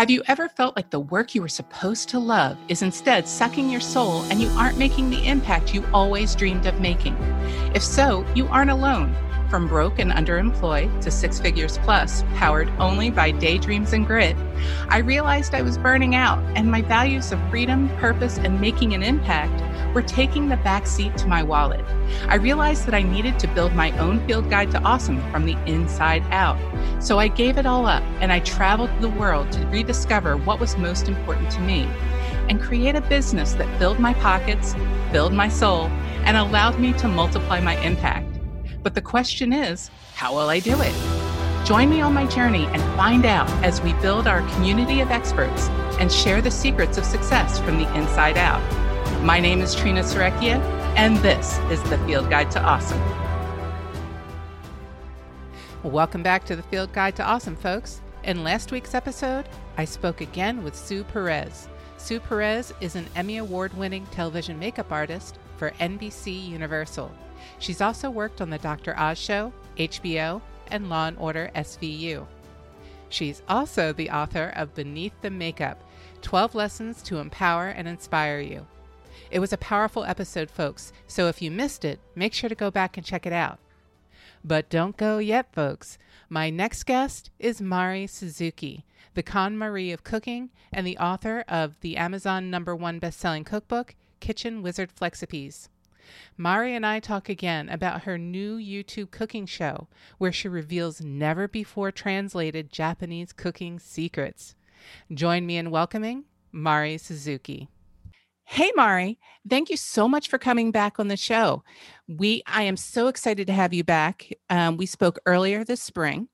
Have you ever felt like the work you were supposed to love is instead sucking your soul and you aren't making the impact you always dreamed of making? If so, you aren't alone. From broke and underemployed to six figures plus, powered only by daydreams and grit, I realized I was burning out and my values of freedom, purpose, and making an impact were taking the back seat to my wallet. I realized that I needed to build my own field guide to awesome from the inside out. So I gave it all up and I traveled the world to rediscover what was most important to me and create a business that filled my pockets, filled my soul, and allowed me to multiply my impact. But the question is, how will I do it? Join me on my journey and find out as we build our community of experts and share the secrets of success from the inside out. My name is Trina Serecchia, and this is the Field Guide to Awesome. Welcome back to the Field Guide to Awesome, folks. In last week's episode, I spoke again with Sue Perez. Sue Perez is an Emmy Award winning television makeup artist for NBC Universal. She's also worked on The Dr. Oz Show, HBO, and Law and Order SVU. She's also the author of Beneath the Makeup 12 Lessons to Empower and Inspire You. It was a powerful episode, folks, so if you missed it, make sure to go back and check it out. But don't go yet, folks. My next guest is Mari Suzuki, the KonMari of cooking and the author of the Amazon number one best-selling cookbook, Kitchen Wizard Flexipes. Mari and I talk again about her new YouTube cooking show, where she reveals never before translated Japanese cooking secrets. Join me in welcoming Mari Suzuki. Hey Mari, thank you so much for coming back on the show. We I am so excited to have you back. Um, we spoke earlier this spring,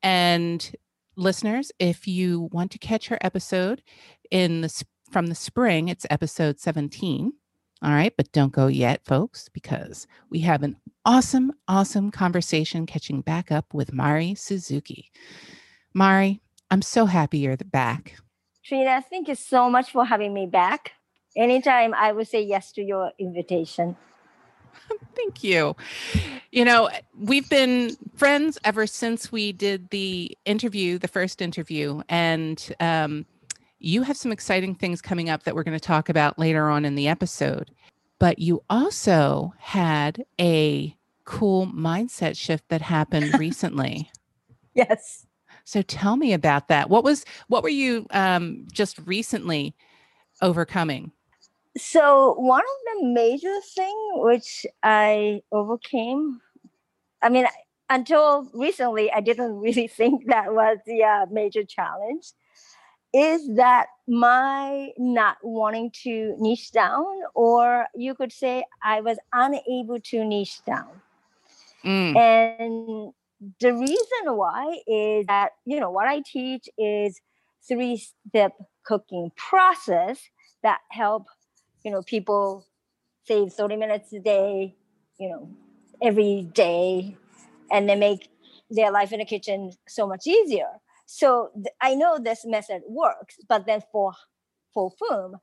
and listeners, if you want to catch her episode in the from the spring, it's episode 17. All right, but don't go yet, folks, because we have an awesome, awesome conversation catching back up with Mari Suzuki. Mari, I'm so happy you're back. Trina, thank you so much for having me back. Anytime I will say yes to your invitation. Thank you. You know, we've been friends ever since we did the interview, the first interview, and um, you have some exciting things coming up that we're going to talk about later on in the episode. But you also had a cool mindset shift that happened recently. yes. So tell me about that. What was what were you um, just recently overcoming? So one of the major thing which I overcame, I mean, until recently, I didn't really think that was the uh, major challenge is that my not wanting to niche down, or you could say I was unable to niche down. Mm. And the reason why is that, you know, what I teach is three step cooking process that help, you know, people save 30 minutes a day, you know, every day, and they make their life in the kitchen so much easier so th- I know this method works, but then for for whom,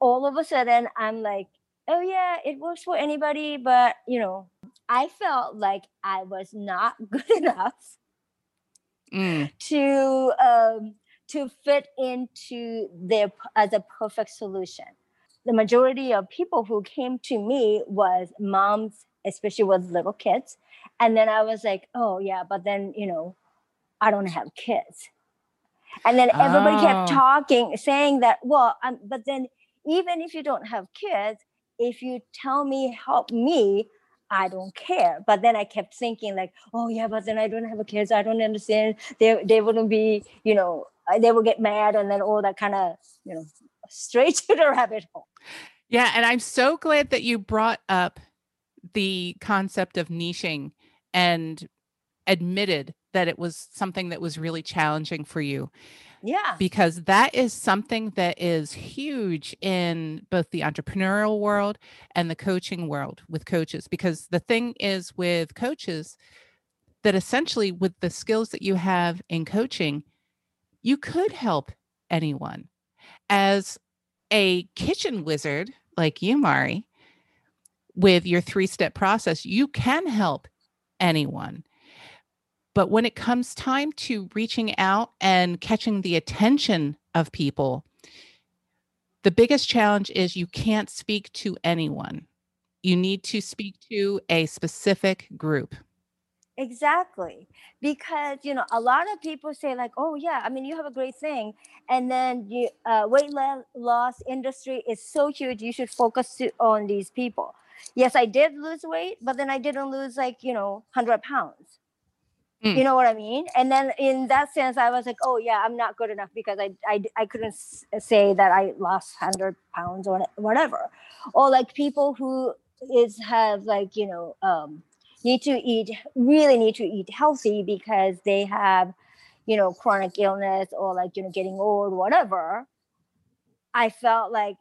all of a sudden I'm like, oh yeah, it works for anybody, but you know, I felt like I was not good enough mm. to um, to fit into their as a perfect solution. The majority of people who came to me was moms, especially with little kids, and then I was like, oh yeah, but then you know I don't have kids. And then everybody oh. kept talking, saying that, well, um, but then even if you don't have kids, if you tell me, help me, I don't care. But then I kept thinking, like, oh yeah, but then I don't have a kids. I don't understand. They they wouldn't be, you know, they would get mad, and then all that kind of, you know, straight to the rabbit hole. Yeah, and I'm so glad that you brought up the concept of niching and admitted that it was something that was really challenging for you. Yeah. Because that is something that is huge in both the entrepreneurial world and the coaching world with coaches. Because the thing is with coaches, that essentially with the skills that you have in coaching, you could help anyone. As a kitchen wizard like you, Mari, with your three step process, you can help anyone. But when it comes time to reaching out and catching the attention of people, the biggest challenge is you can't speak to anyone. You need to speak to a specific group. Exactly. Because, you know, a lot of people say like, oh yeah, I mean, you have a great thing. And then you uh, weight loss industry is so huge. You should focus on these people. Yes, I did lose weight, but then I didn't lose like, you know, 100 pounds. Mm. You know what I mean? And then in that sense, I was like, oh yeah, I'm not good enough because I, I, I couldn't say that I lost 100 pounds or whatever. Or like people who is have like, you know, um, need to eat really need to eat healthy because they have you know chronic illness or like you know getting old whatever i felt like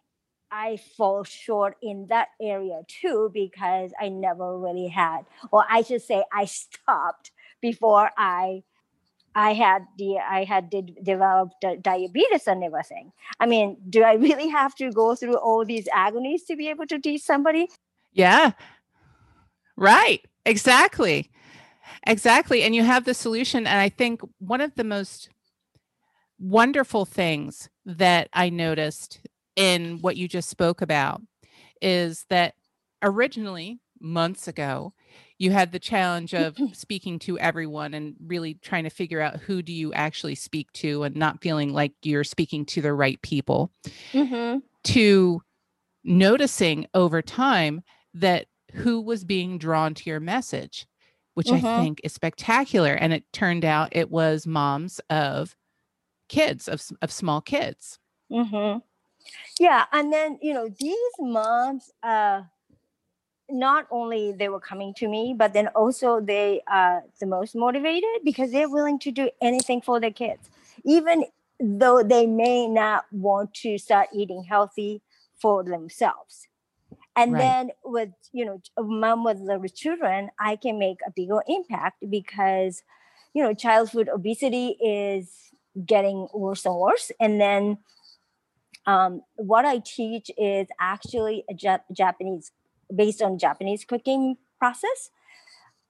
i fall short in that area too because i never really had or i should say i stopped before i I had the I had did developed diabetes and everything. I mean, do I really have to go through all these agonies to be able to teach somebody? Yeah. Right. Exactly. Exactly. And you have the solution. And I think one of the most wonderful things that I noticed in what you just spoke about is that originally, months ago, you had the challenge of speaking to everyone and really trying to figure out who do you actually speak to and not feeling like you're speaking to the right people mm-hmm. to noticing over time that who was being drawn to your message, which mm-hmm. I think is spectacular. And it turned out it was moms of kids, of, of small kids. Mm-hmm. Yeah. And then, you know, these moms, uh, not only they were coming to me, but then also they are the most motivated because they're willing to do anything for their kids, even though they may not want to start eating healthy for themselves and right. then with you know mom with little children i can make a bigger impact because you know childhood obesity is getting worse and worse and then um, what i teach is actually a Jap- japanese based on japanese cooking process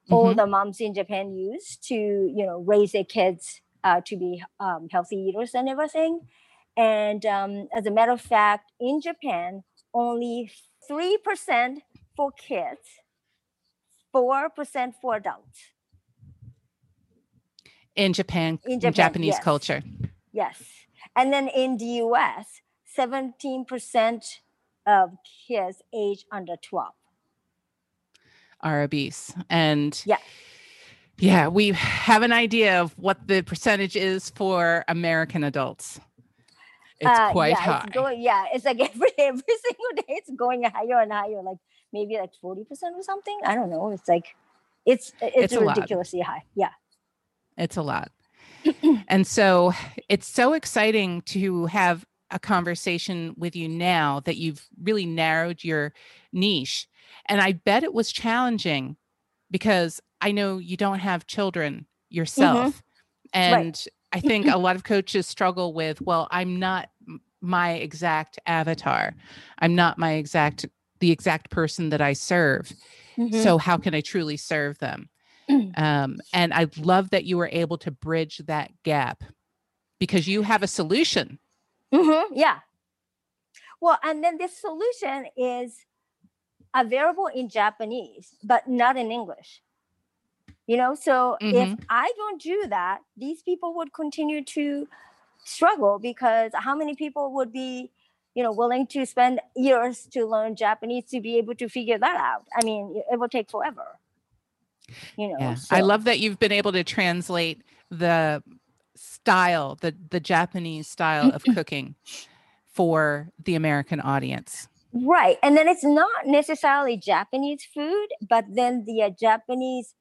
mm-hmm. all the moms in japan use to you know raise their kids uh, to be um, healthy eaters and everything and um, as a matter of fact in japan only 3% for kids, 4% for adults. In Japan, in Japan Japanese yes. culture. Yes. And then in the US, 17% of kids age under 12 are obese. And yeah. Yeah, we have an idea of what the percentage is for American adults. It's uh, quite yeah, high. It's going, yeah, it's like every every single day it's going higher and higher, like maybe like 40% or something. I don't know. It's like it's it's, it's ridiculously high. Yeah. It's a lot. and so it's so exciting to have a conversation with you now that you've really narrowed your niche. And I bet it was challenging because I know you don't have children mm-hmm. yourself. Mm-hmm. And right. I think a lot of coaches struggle with, well, I'm not my exact avatar. I'm not my exact the exact person that I serve. Mm-hmm. So how can I truly serve them? Um, and I love that you were able to bridge that gap because you have a solution. Mm-hmm. Yeah. Well, and then this solution is available in Japanese, but not in English you know so mm-hmm. if i don't do that these people would continue to struggle because how many people would be you know willing to spend years to learn japanese to be able to figure that out i mean it will take forever you know yeah. so. i love that you've been able to translate the style the the japanese style of cooking for the american audience right and then it's not necessarily japanese food but then the uh, japanese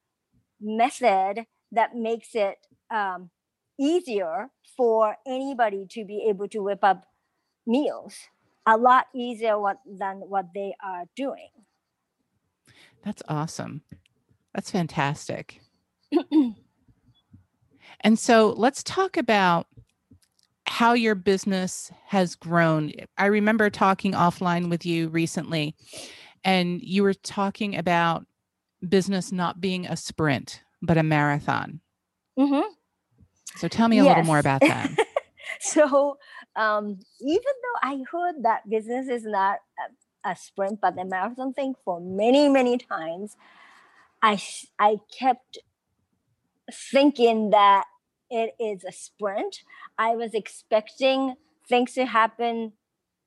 method that makes it um, easier for anybody to be able to whip up meals a lot easier what, than what they are doing that's awesome that's fantastic and so let's talk about how your business has grown i remember talking offline with you recently and you were talking about business not being a sprint, but a marathon. Mm-hmm. So tell me a yes. little more about that. so um, even though I heard that business is not a, a sprint but a marathon thing for many many times, I I kept thinking that it is a sprint. I was expecting things to happen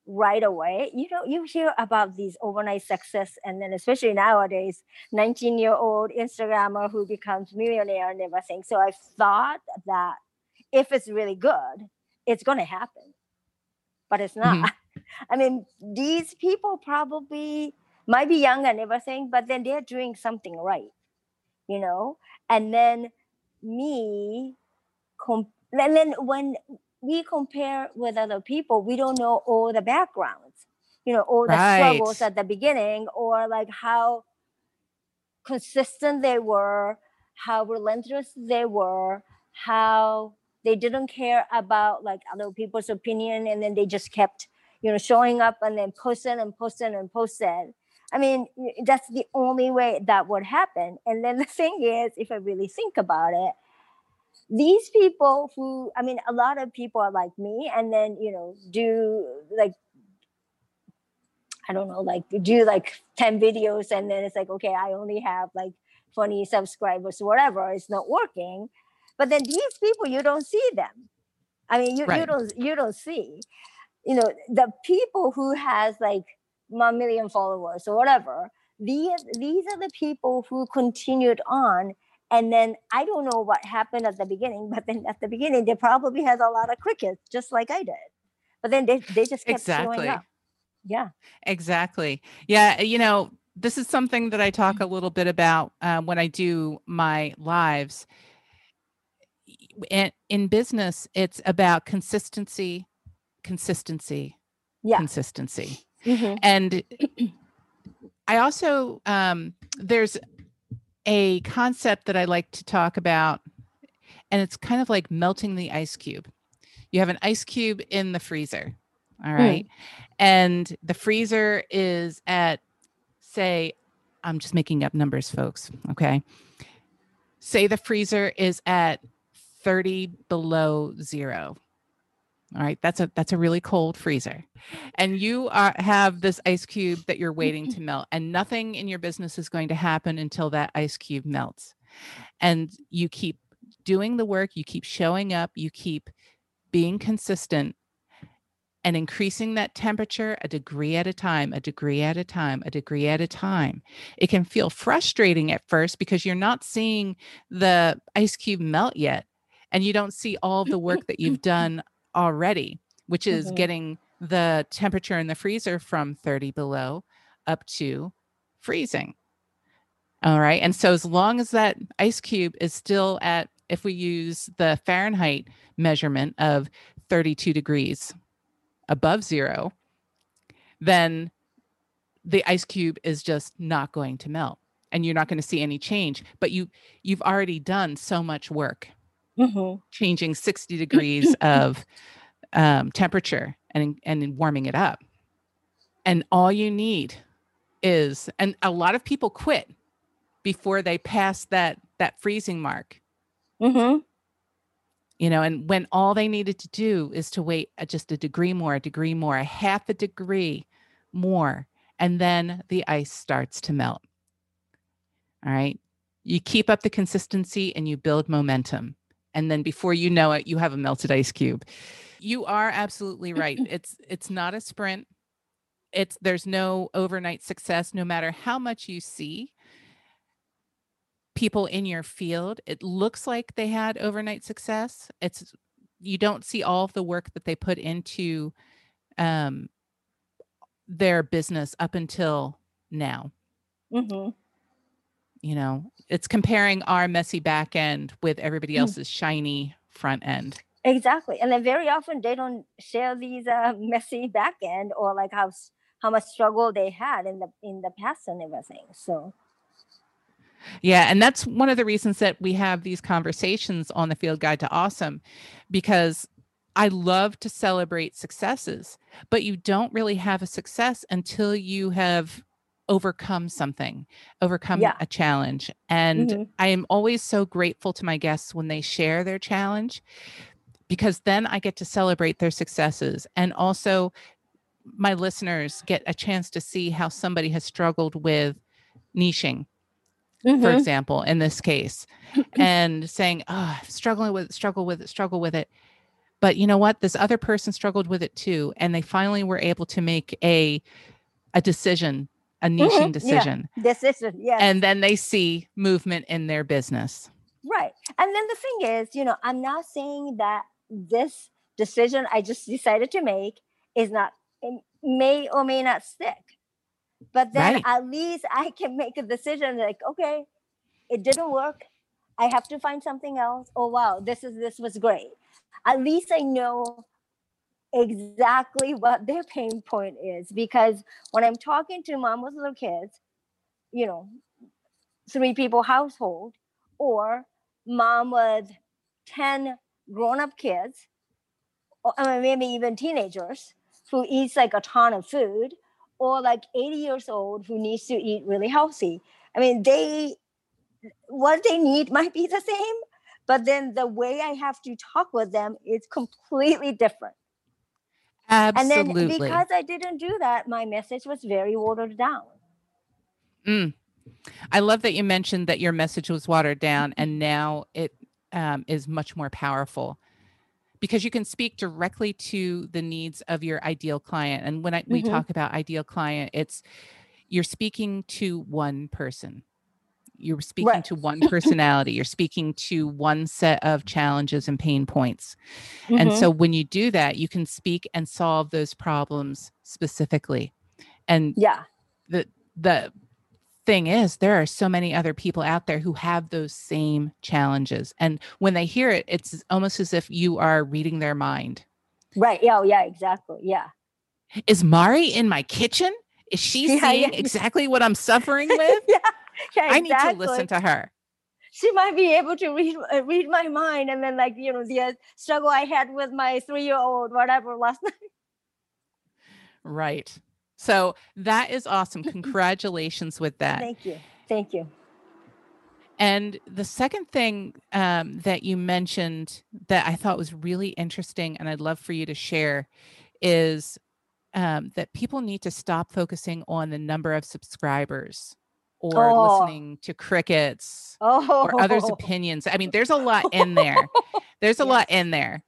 right away. You know, you hear about these overnight success, and then especially nowadays, 19 year old Instagrammer who becomes millionaire and everything. So I thought that if it's really good, it's going to happen, but it's not. Mm-hmm. I mean, these people probably might be young and everything, but then they're doing something right, you know. And then me, com- and then when we compare with other people, we don't know all the backgrounds, you know, all the right. struggles at the beginning, or like how consistent they were, how relentless they were, how they didn't care about like other people's opinion, and then they just kept, you know, showing up and then posting and posting and posting. I mean, that's the only way that would happen. And then the thing is, if I really think about it, these people who i mean a lot of people are like me and then you know do like i don't know like do like 10 videos and then it's like okay i only have like 20 subscribers whatever it's not working. But then these people you don't see them. I mean you, right. you don't you don't see. You know the people who has like one million followers or whatever these these are the people who continued on and then I don't know what happened at the beginning, but then at the beginning they probably had a lot of crickets, just like I did. But then they, they just kept exactly. showing up. Yeah. Exactly. Yeah. You know, this is something that I talk a little bit about um, when I do my lives. In, in business, it's about consistency, consistency, yeah. consistency. Mm-hmm. And I also, um, there's a concept that I like to talk about, and it's kind of like melting the ice cube. You have an ice cube in the freezer, all hmm. Mm. And the freezer is at, say, I'm just making up numbers, folks, okay? Say the freezer is at 30 below zero. All right, that's a that's a really cold freezer, and you are, have this ice cube that you're waiting to mm-hmm. melt, and nothing in your business is going to happen until that ice cube melts. And you keep doing the work, you keep showing up, you keep being consistent, and increasing that temperature a degree at a time, a degree at a time, a degree at a time. It can feel frustrating at first because you're not seeing the ice cube melt yet, and you don't see all the work that you've done already, which is mm-hmm. getting the temperature in the freezer from 30 below up to freezing. All right. And so as long as that ice cube is still at, if we use the Fahrenheit measurement of 32 degrees above zero, then the ice cube is just not going to melt and you're not going to see any change but you you've already done so much work mm-hmm. changing 60 degrees of um, temperature and, and warming it up. And all you need is, and a lot of people quit before they pass that that freezing mark. Mm-hmm. You know, and when all they needed to do is to wait just a degree more, a degree more, a half a degree more, and then the ice starts to melt. All right. You keep up the consistency and you build momentum and then before you know it you have a melted ice cube. You are absolutely right. It's it's not a sprint. It's there's no overnight success no matter how much you see people in your field. It looks like they had overnight success. It's you don't see all of the work that they put into um their business up until now. Mm-hmm you know it's comparing our messy back end with everybody mm. else's shiny front end exactly and then very often they don't share these uh, messy back end or like how how much struggle they had in the in the past and everything so yeah, and that's one of the reasons that we have these conversations on the Field Guide to Awesome because I love to celebrate successes, but you don't really have a success until you have overcome something, overcome yeah. a challenge. And mm-hmm. I am always so grateful to my guests when they share their challenge because then I get to celebrate their successes. And also, my listeners get a chance to see how somebody has struggled with niching, mm-hmm. for example, in this case, and saying, oh, struggling with it, struggle with it, struggle with it. But you know what? This other person struggled with it too. And they finally were able to make a a decision, a niching mm-hmm. decision. Yeah. Decision, yes. And then they see movement in their business. Right. And then the thing is, you know, I'm not saying that this decision I just decided to make is not may or may not stick. But then right. at least I can make a decision like, okay, it didn't work. I have to find something else. Oh wow, this is this was great. At least I know exactly what their pain point is because when I'm talking to mom with little kids, you know, three people household, or mom with 10 grown-up kids, or maybe even teenagers who eats like a ton of food, or like 80 years old who needs to eat really healthy. I mean, they what they need might be the same, but then the way I have to talk with them is completely different. Absolutely. And then because I didn't do that, my message was very watered down. Mm. I love that you mentioned that your message was watered down and now it um, is much more powerful because you can speak directly to the needs of your ideal client. And when I, we mm-hmm. talk about ideal client, it's you're speaking to one person. You're speaking right. to one personality. You're speaking to one set of challenges and pain points. Mm-hmm. And so when you do that, you can speak and solve those problems specifically. And yeah, the the thing is there are so many other people out there who have those same challenges and when they hear it it's almost as if you are reading their mind right yeah oh, yeah exactly yeah is mari in my kitchen is she yeah, seeing yeah. exactly what i'm suffering with yeah, yeah exactly. i need to listen to her she might be able to read uh, read my mind and then like you know the uh, struggle i had with my three year old whatever last night right so that is awesome. Congratulations with that. Thank you. Thank you. And the second thing um, that you mentioned that I thought was really interesting, and I'd love for you to share, is um, that people need to stop focusing on the number of subscribers or oh. listening to crickets oh. or others' oh. opinions. I mean, there's a lot in there. There's a yes. lot in there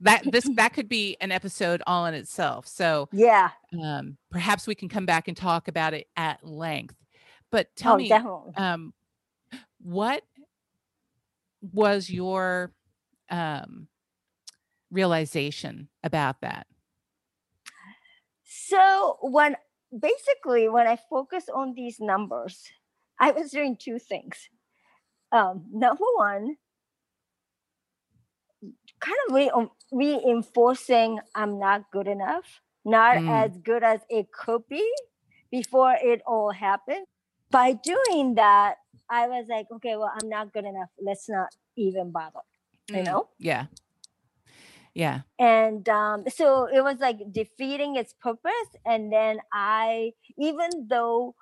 that this that could be an episode all in itself. So yeah, um, perhaps we can come back and talk about it at length. But tell oh, me, um, what was your um, realization about that? So when basically when I focus on these numbers, I was doing two things. Um, number one, kind of re- um, reinforcing I'm not good enough, not mm. as good as it could be before it all happened. By doing that, I was like, okay, well, I'm not good enough. Let's not even bother, mm. you know? Yeah. Yeah. And um, so it was like defeating its purpose. And then I, even though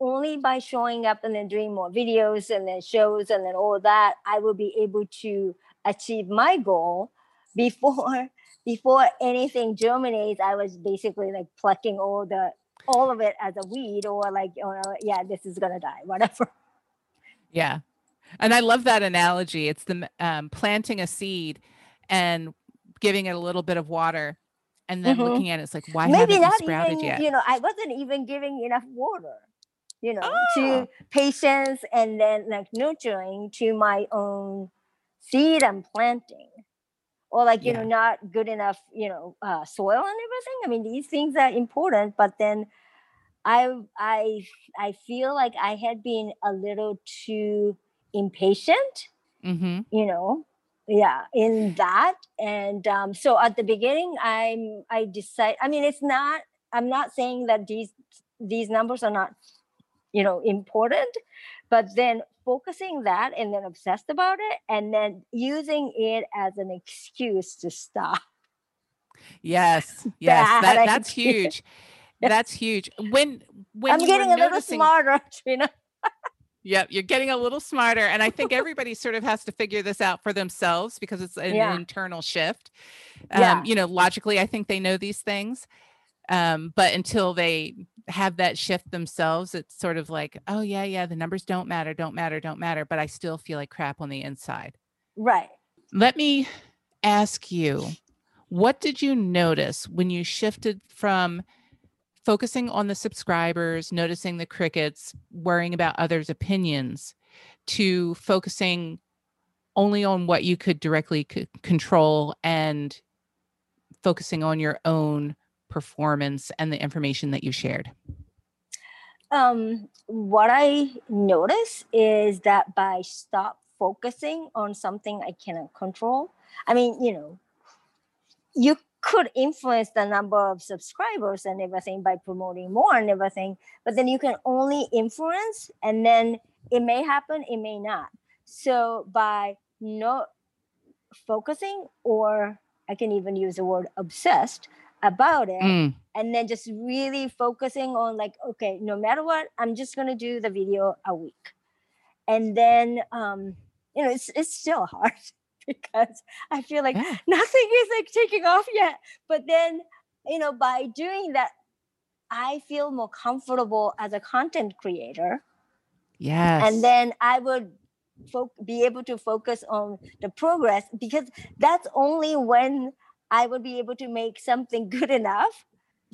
only by showing up and then doing more videos and then shows and then all that, I will be able to achieve my goal before before anything germinates i was basically like plucking all the all of it as a weed or like yeah this is gonna die whatever yeah and i love that analogy it's the um, planting a seed and giving it a little bit of water and then mm-hmm. looking at it, it's like why maybe not it sprouted even yet? you know i wasn't even giving enough water you know oh. to patience and then like nurturing to my own seed I'm planting or like you yeah. know not good enough you know uh, soil and everything i mean these things are important but then i i i feel like i had been a little too impatient mm-hmm. you know yeah in that and um, so at the beginning i'm i decide i mean it's not i'm not saying that these these numbers are not you know important but then focusing that and then obsessed about it and then using it as an excuse to stop. Yes yes that, that's huge. That's huge. When when i'm getting a little smarter you know Yep, you're getting a little smarter. And I think everybody sort of has to figure this out for themselves because it's an Yeah. internal shift. Um, Yeah. You know, logically, I think they know these things. Um, but until they have that shift themselves, it's sort of like, oh, yeah, yeah, the numbers don't matter, don't matter, don't matter. But I still feel like crap on the inside. Right. Let me ask you what did you notice when you shifted from focusing on the subscribers, noticing the crickets, worrying about others' opinions, to focusing only on what you could directly c- control and focusing on your own performance and the information that you shared? um, what I notice is that by stop focusing on something I cannot control, I mean, you know, you could influence the number of subscribers and everything by promoting more and everything, but then you can only influence and then it may happen, it may not. So by not focusing, or I can even use the word obsessed about it, Mm, and then just really focusing on like okay no matter what i'm just going to do the video a week. And then um you know it's it's still hard because i feel like yeah. nothing is like taking off yet but then you know by doing that i feel more comfortable as a content creator Yes. and then i would fo- be able to focus on the progress because that's only when i would be able to make something good enough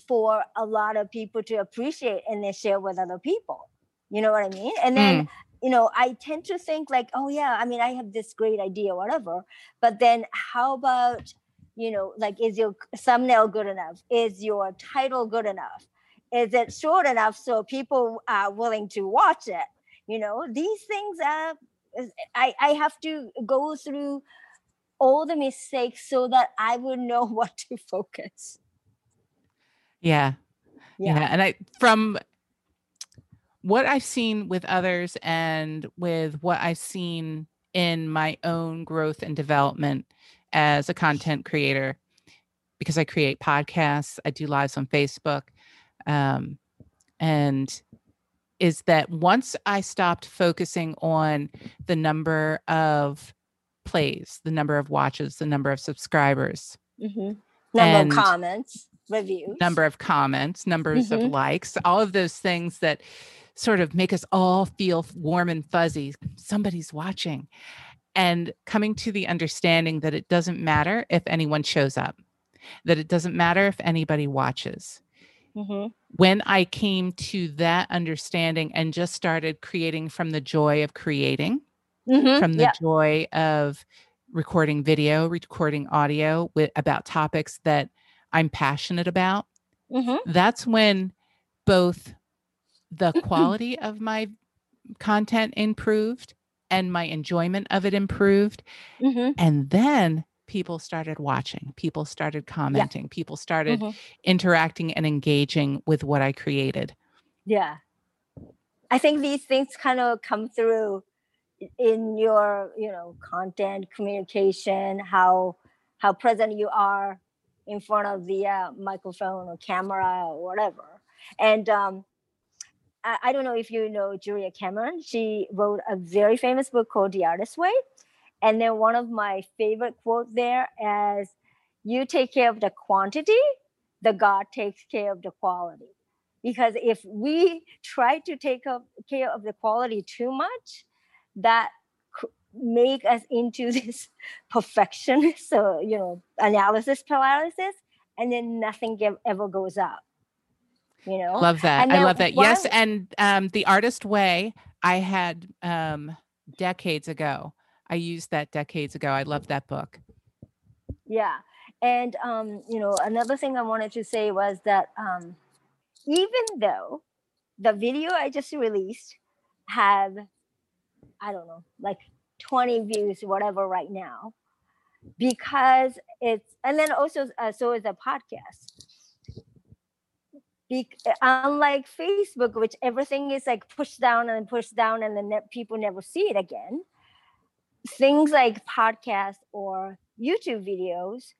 for a lot of people to appreciate and then share with other people you know what i mean and then Mm, you know i tend to think like oh yeah i mean i have this great idea whatever but then how about you know like is your thumbnail good enough is your title good enough is it short enough so people are willing to watch it you know these things uh, are i i have to go through all the mistakes so that i would know what to focus yeah. yeah, Yeah. And I, from what I've seen with others and with what I've seen in my own growth and development as a content creator, because I create podcasts, I do lives on Facebook. Um, and is that once I stopped focusing on the number of plays, the number of watches, the number of subscribers, hmm number of comments reviews number of comments, numbers of Mhm. likes, all of those things that sort of make us all feel warm and fuzzy. Somebody's watching. And coming to the understanding that it doesn't matter if anyone shows up, that it doesn't matter if anybody watches. hmm When I came to that understanding and just started creating from the joy of creating, hmm from the yeah joy of recording video, recording audio with about topics that I'm passionate about, hmm that's when both the quality of my content improved and my enjoyment of it improved hmm and then people started watching people started commenting people started Mhm. interacting and engaging with what i created Yeah. I think these things kind of come through in your, you know, content communication, how how present you are in front of the uh, microphone or camera or whatever. And um, I, don't know if you know Julia Cameron. She wrote a very famous book called The Artist's Way. And then one of my favorite quotes there is, "You take care of the quantity, the God takes care of the quality." because if we try to take care of the quality too much that make us into this perfectionist so you know analysis paralysis and then nothing ever goes up you know? Love that. I love that. Yes and um, the artist way i had um, decades ago. I used that decades ago. I love that book. Yeah. And um you know another thing i wanted to say was that um even though the video i just released have i don't know like 20 views whatever right now because it's and then also uh, so is a podcast Be- eh, unlike facebook which everything is like pushed down and pushed down and then ne- people never see it again things like podcasts or youtube videos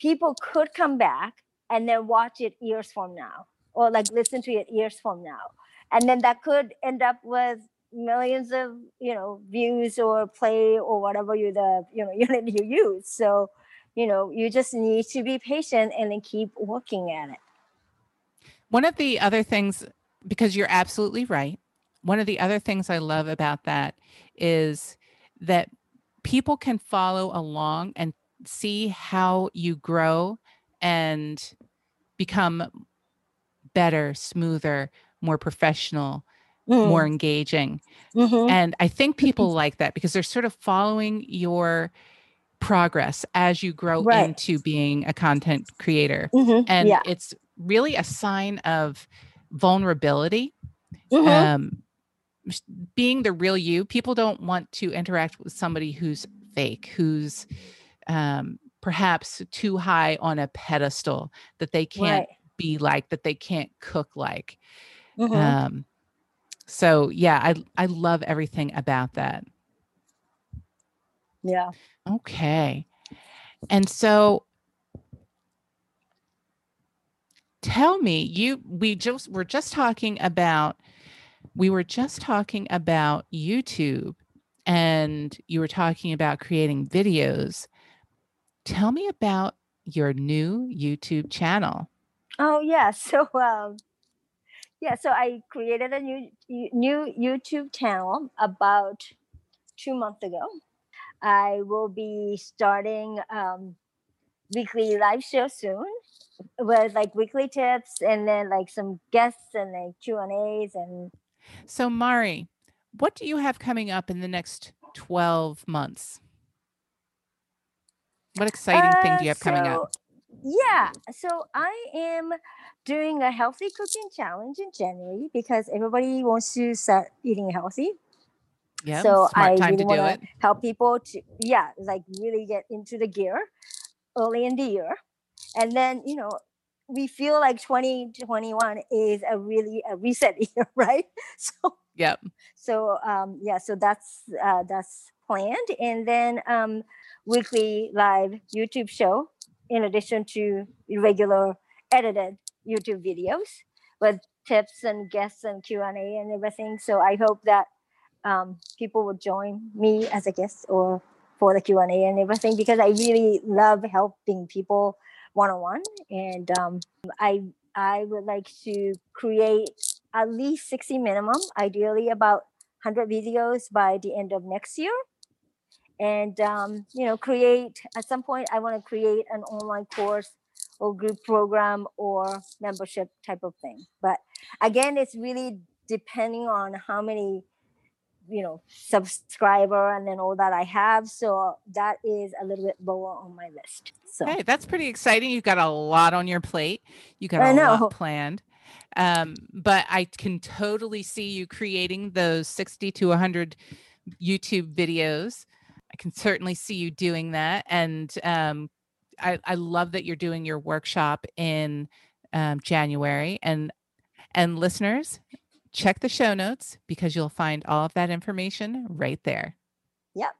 people could come back and then watch it years from now or like listen to it years from now. And then that could end up with millions of you know views or play or whatever you the you know unit you use. So you know you just need to be patient and then keep working at it one of the other things because you're absolutely right one of the other things i love about that is that people can follow along and see how you grow and become better smoother more professional mm. more engaging. Mm-hmm. And I think people like that because they're sort of following your progress as you grow right. into being a content creator. Mm-hmm. And yeah. it's really a sign of vulnerability. Mm-hmm. Um, being the real you, people don't want to interact with somebody who's fake, who's um, perhaps too high on a pedestal that they can't right. be like, that they can't cook like. Mm-hmm. Um, so yeah, I I love everything about that. Yeah. Okay. And so tell me, you we just we're just talking about we were just talking about YouTube and you were talking about creating videos. Tell me about your new YouTube channel. Oh yeah, so um yeah, so I created a new new YouTube channel about two months ago. I will be starting um, weekly live show soon with like weekly tips and then like some guests and like Q and A's and. So Mari, what do you have coming up in the next twelve months? What exciting uh, thing do you have so, coming up? Yeah, so I am doing a healthy cooking challenge in January because everybody wants to start eating healthy. Yeah, so I really want to help people to yeah, like really get into the gear early in the year, and then you know we feel like 2021 is a really a reset year, right? So yeah, so um, yeah, so that's uh, that's planned, and then um, weekly live YouTube show in addition to regular edited YouTube videos with tips and guests and Q and A and everything. So I hope that um, people will join me as a guest or for the Q and A and everything because I really love helping people one on one, and um, I I would like to create at least sixty minimum, ideally about hundred videos by the end of next year. And um, you know create at some point i want to create an online course or group program or membership type of thing. But again it's really depending on how many you know subscriber and then all that i have. So that is a little bit lower on my list. So hey that's pretty exciting. You've got a lot on your plate. You got a lot planned. Um, but i can totally see you creating those 60 to 100 youtube videos. I can certainly see you doing that. And um, I, I love that you're doing your workshop in um, January. And and listeners, check the show notes because you'll find all of that information right there. Yep.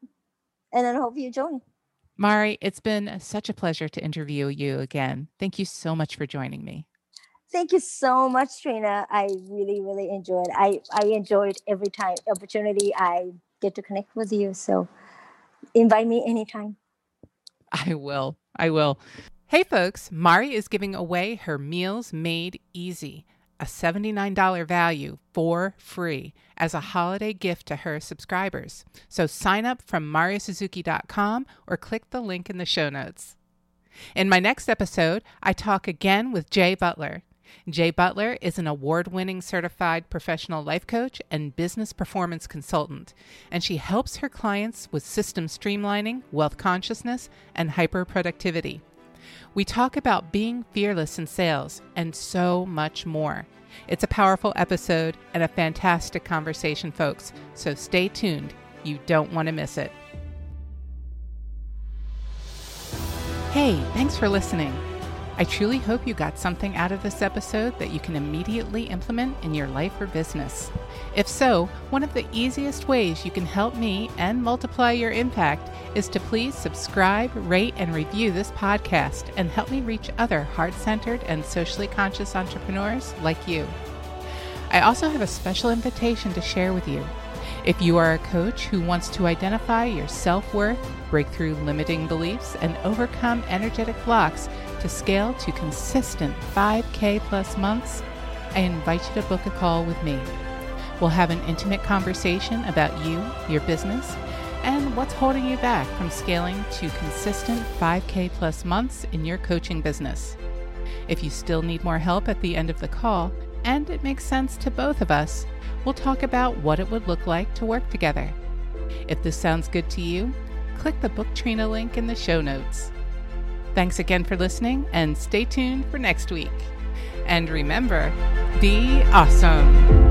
And then I hope you join. Mari, it's been such a pleasure to interview you again. Thank you so much for joining me. Thank you so much, Trina. I really, really enjoyed. I I enjoyed every time opportunity I get to connect with you. So invite me anytime. I will. I will. Hey, folks, Mari is giving away her Meals Made Easy, a $79 value for free as a holiday gift to her subscribers. So sign up from marisuzuki.com or click the link in the show notes. In my next episode, I talk again with Jay Butler. Jay Butler is an award winning certified professional life coach and business performance consultant, and she helps her clients with system streamlining, wealth consciousness, and hyper productivity. We talk about being fearless in sales and so much more. It's a powerful episode and a fantastic conversation, folks, so stay tuned. You don't want to miss it. Hey, thanks for listening. I truly hope you got something out of this episode that you can immediately implement in your life or business. If so, one of the easiest ways you can help me and multiply your impact is to please subscribe, rate, and review this podcast and help me reach other heart centered and socially conscious entrepreneurs like you. I also have a special invitation to share with you. If you are a coach who wants to identify your self worth, break through limiting beliefs, and overcome energetic blocks to scale to consistent 5K plus months, I invite you to book a call with me. We'll have an intimate conversation about you, your business, and what's holding you back from scaling to consistent 5K plus months in your coaching business. If you still need more help at the end of the call, and it makes sense to both of us, we'll talk about what it would look like to work together. If this sounds good to you, click the Book Trina link in the show notes. Thanks again for listening, and stay tuned for next week. And remember, be awesome.